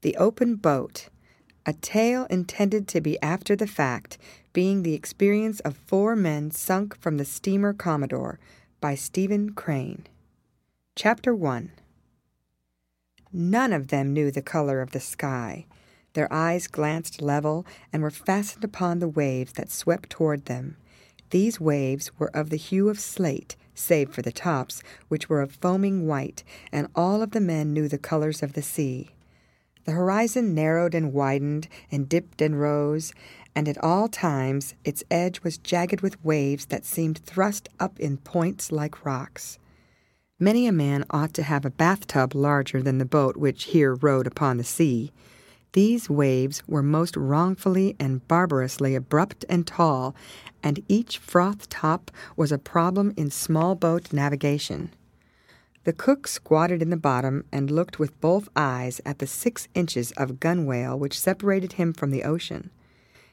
The Open Boat, a tale intended to be after the fact, being the experience of four men sunk from the steamer Commodore by Stephen Crane. Chapter 1 None of them knew the color of the sky. Their eyes glanced level and were fastened upon the waves that swept toward them. These waves were of the hue of slate, save for the tops, which were of foaming white, and all of the men knew the colors of the sea. The horizon narrowed and widened, and dipped and rose, and at all times its edge was jagged with waves that seemed thrust up in points like rocks. Many a man ought to have a bathtub larger than the boat which here rode upon the sea. These waves were most wrongfully and barbarously abrupt and tall, and each froth top was a problem in small boat navigation. The cook squatted in the bottom and looked with both eyes at the six inches of gunwale which separated him from the ocean.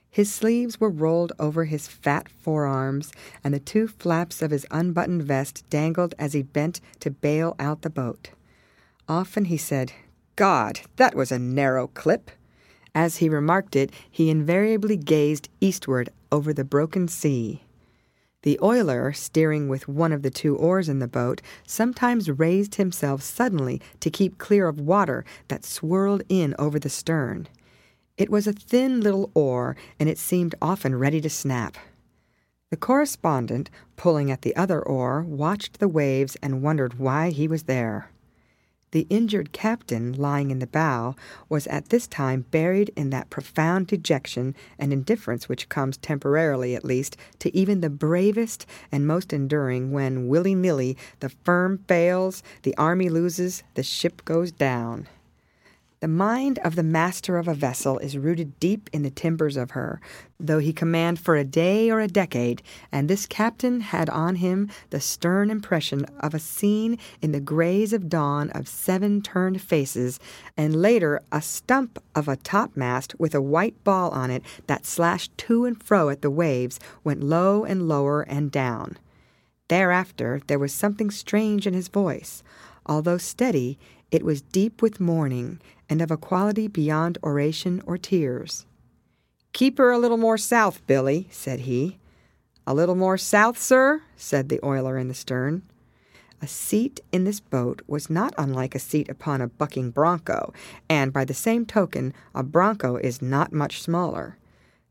His sleeves were rolled over his fat forearms, and the two flaps of his unbuttoned vest dangled as he bent to bail out the boat. Often he said, God, that was a narrow clip. As he remarked it, he invariably gazed eastward over the broken sea. The oiler, steering with one of the two oars in the boat, sometimes raised himself suddenly to keep clear of water that swirled in over the stern. It was a thin little oar, and it seemed often ready to snap. The correspondent, pulling at the other oar, watched the waves and wondered why he was there. The injured captain, lying in the bow, was at this time buried in that profound dejection and indifference which comes temporarily, at least, to even the bravest and most enduring when, willy nilly, the firm fails, the army loses, the ship goes down. The mind of the master of a vessel is rooted deep in the timbers of her, though he command for a day or a decade, and this captain had on him the stern impression of a scene in the grays of dawn of seven turned faces, and later a stump of a topmast with a white ball on it that slashed to and fro at the waves, went low and lower and down. Thereafter there was something strange in his voice. Although steady, it was deep with mourning, and of a quality beyond oration or tears. Keep her a little more south, Billy, said he. A little more south, sir, said the oiler in the stern. A seat in this boat was not unlike a seat upon a bucking bronco, and by the same token, a bronco is not much smaller.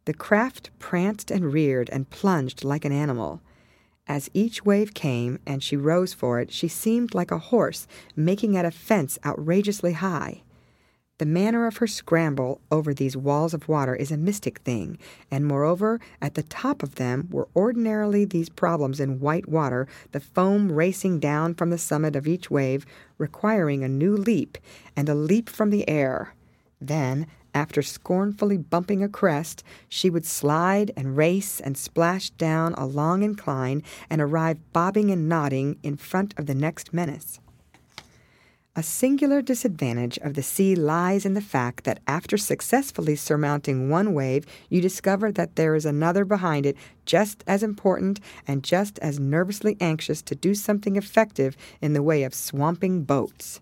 The craft pranced and reared and plunged like an animal. As each wave came and she rose for it, she seemed like a horse making at a fence outrageously high. The manner of her scramble over these walls of water is a mystic thing, and moreover, at the top of them were ordinarily these problems in white water, the foam racing down from the summit of each wave, requiring a new leap, and a leap from the air. Then, after scornfully bumping a crest, she would slide and race and splash down a long incline and arrive bobbing and nodding in front of the next menace. A singular disadvantage of the sea lies in the fact that after successfully surmounting one wave, you discover that there is another behind it just as important and just as nervously anxious to do something effective in the way of swamping boats.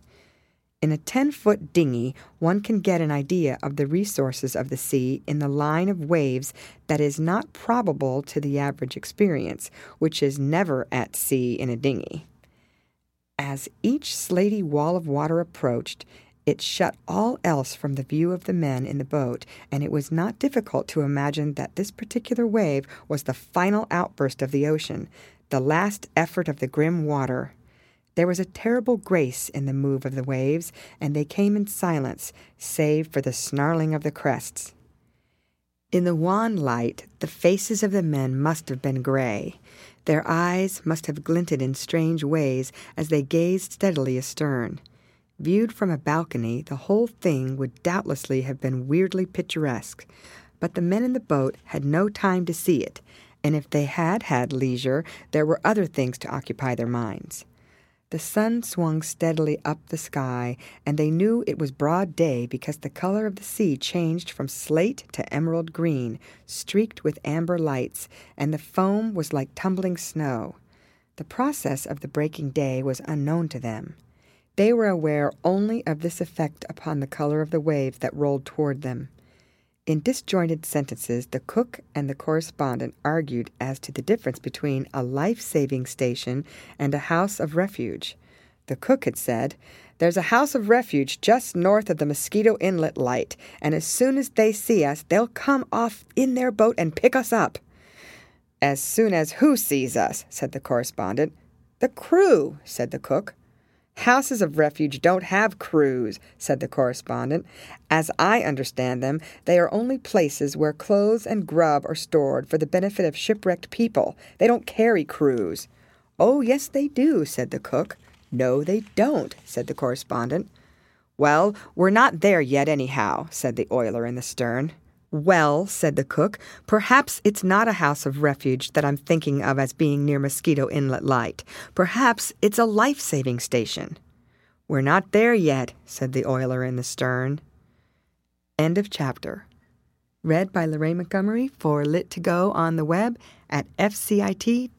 In a 10 foot dinghy, one can get an idea of the resources of the sea in the line of waves that is not probable to the average experience, which is never at sea in a dinghy. As each slaty wall of water approached, it shut all else from the view of the men in the boat, and it was not difficult to imagine that this particular wave was the final outburst of the ocean, the last effort of the grim water. There was a terrible grace in the move of the waves, and they came in silence, save for the snarling of the crests. In the wan light, the faces of the men must have been gray. Their eyes must have glinted in strange ways as they gazed steadily astern. Viewed from a balcony, the whole thing would doubtlessly have been weirdly picturesque, but the men in the boat had no time to see it, and if they had had leisure, there were other things to occupy their minds. The sun swung steadily up the sky, and they knew it was broad day because the color of the sea changed from slate to emerald green, streaked with amber lights, and the foam was like tumbling snow. The process of the breaking day was unknown to them. They were aware only of this effect upon the color of the waves that rolled toward them. In disjointed sentences, the cook and the correspondent argued as to the difference between a life saving station and a house of refuge. The cook had said, There's a house of refuge just north of the Mosquito Inlet light, and as soon as they see us, they'll come off in their boat and pick us up. As soon as who sees us? said the correspondent. The crew, said the cook. Houses of refuge don't have crews, said the correspondent. As I understand them, they are only places where clothes and grub are stored for the benefit of shipwrecked people. They don't carry crews. Oh, yes, they do, said the cook. No, they don't, said the correspondent. Well, we're not there yet, anyhow, said the oiler in the stern. Well, said the cook, perhaps it's not a house of refuge that I'm thinking of as being near Mosquito Inlet Light. Perhaps it's a life saving station. We're not there yet, said the oiler in the stern. End of chapter. Read by Lorraine Montgomery for Lit to Go on the web at fcit.usf.edu.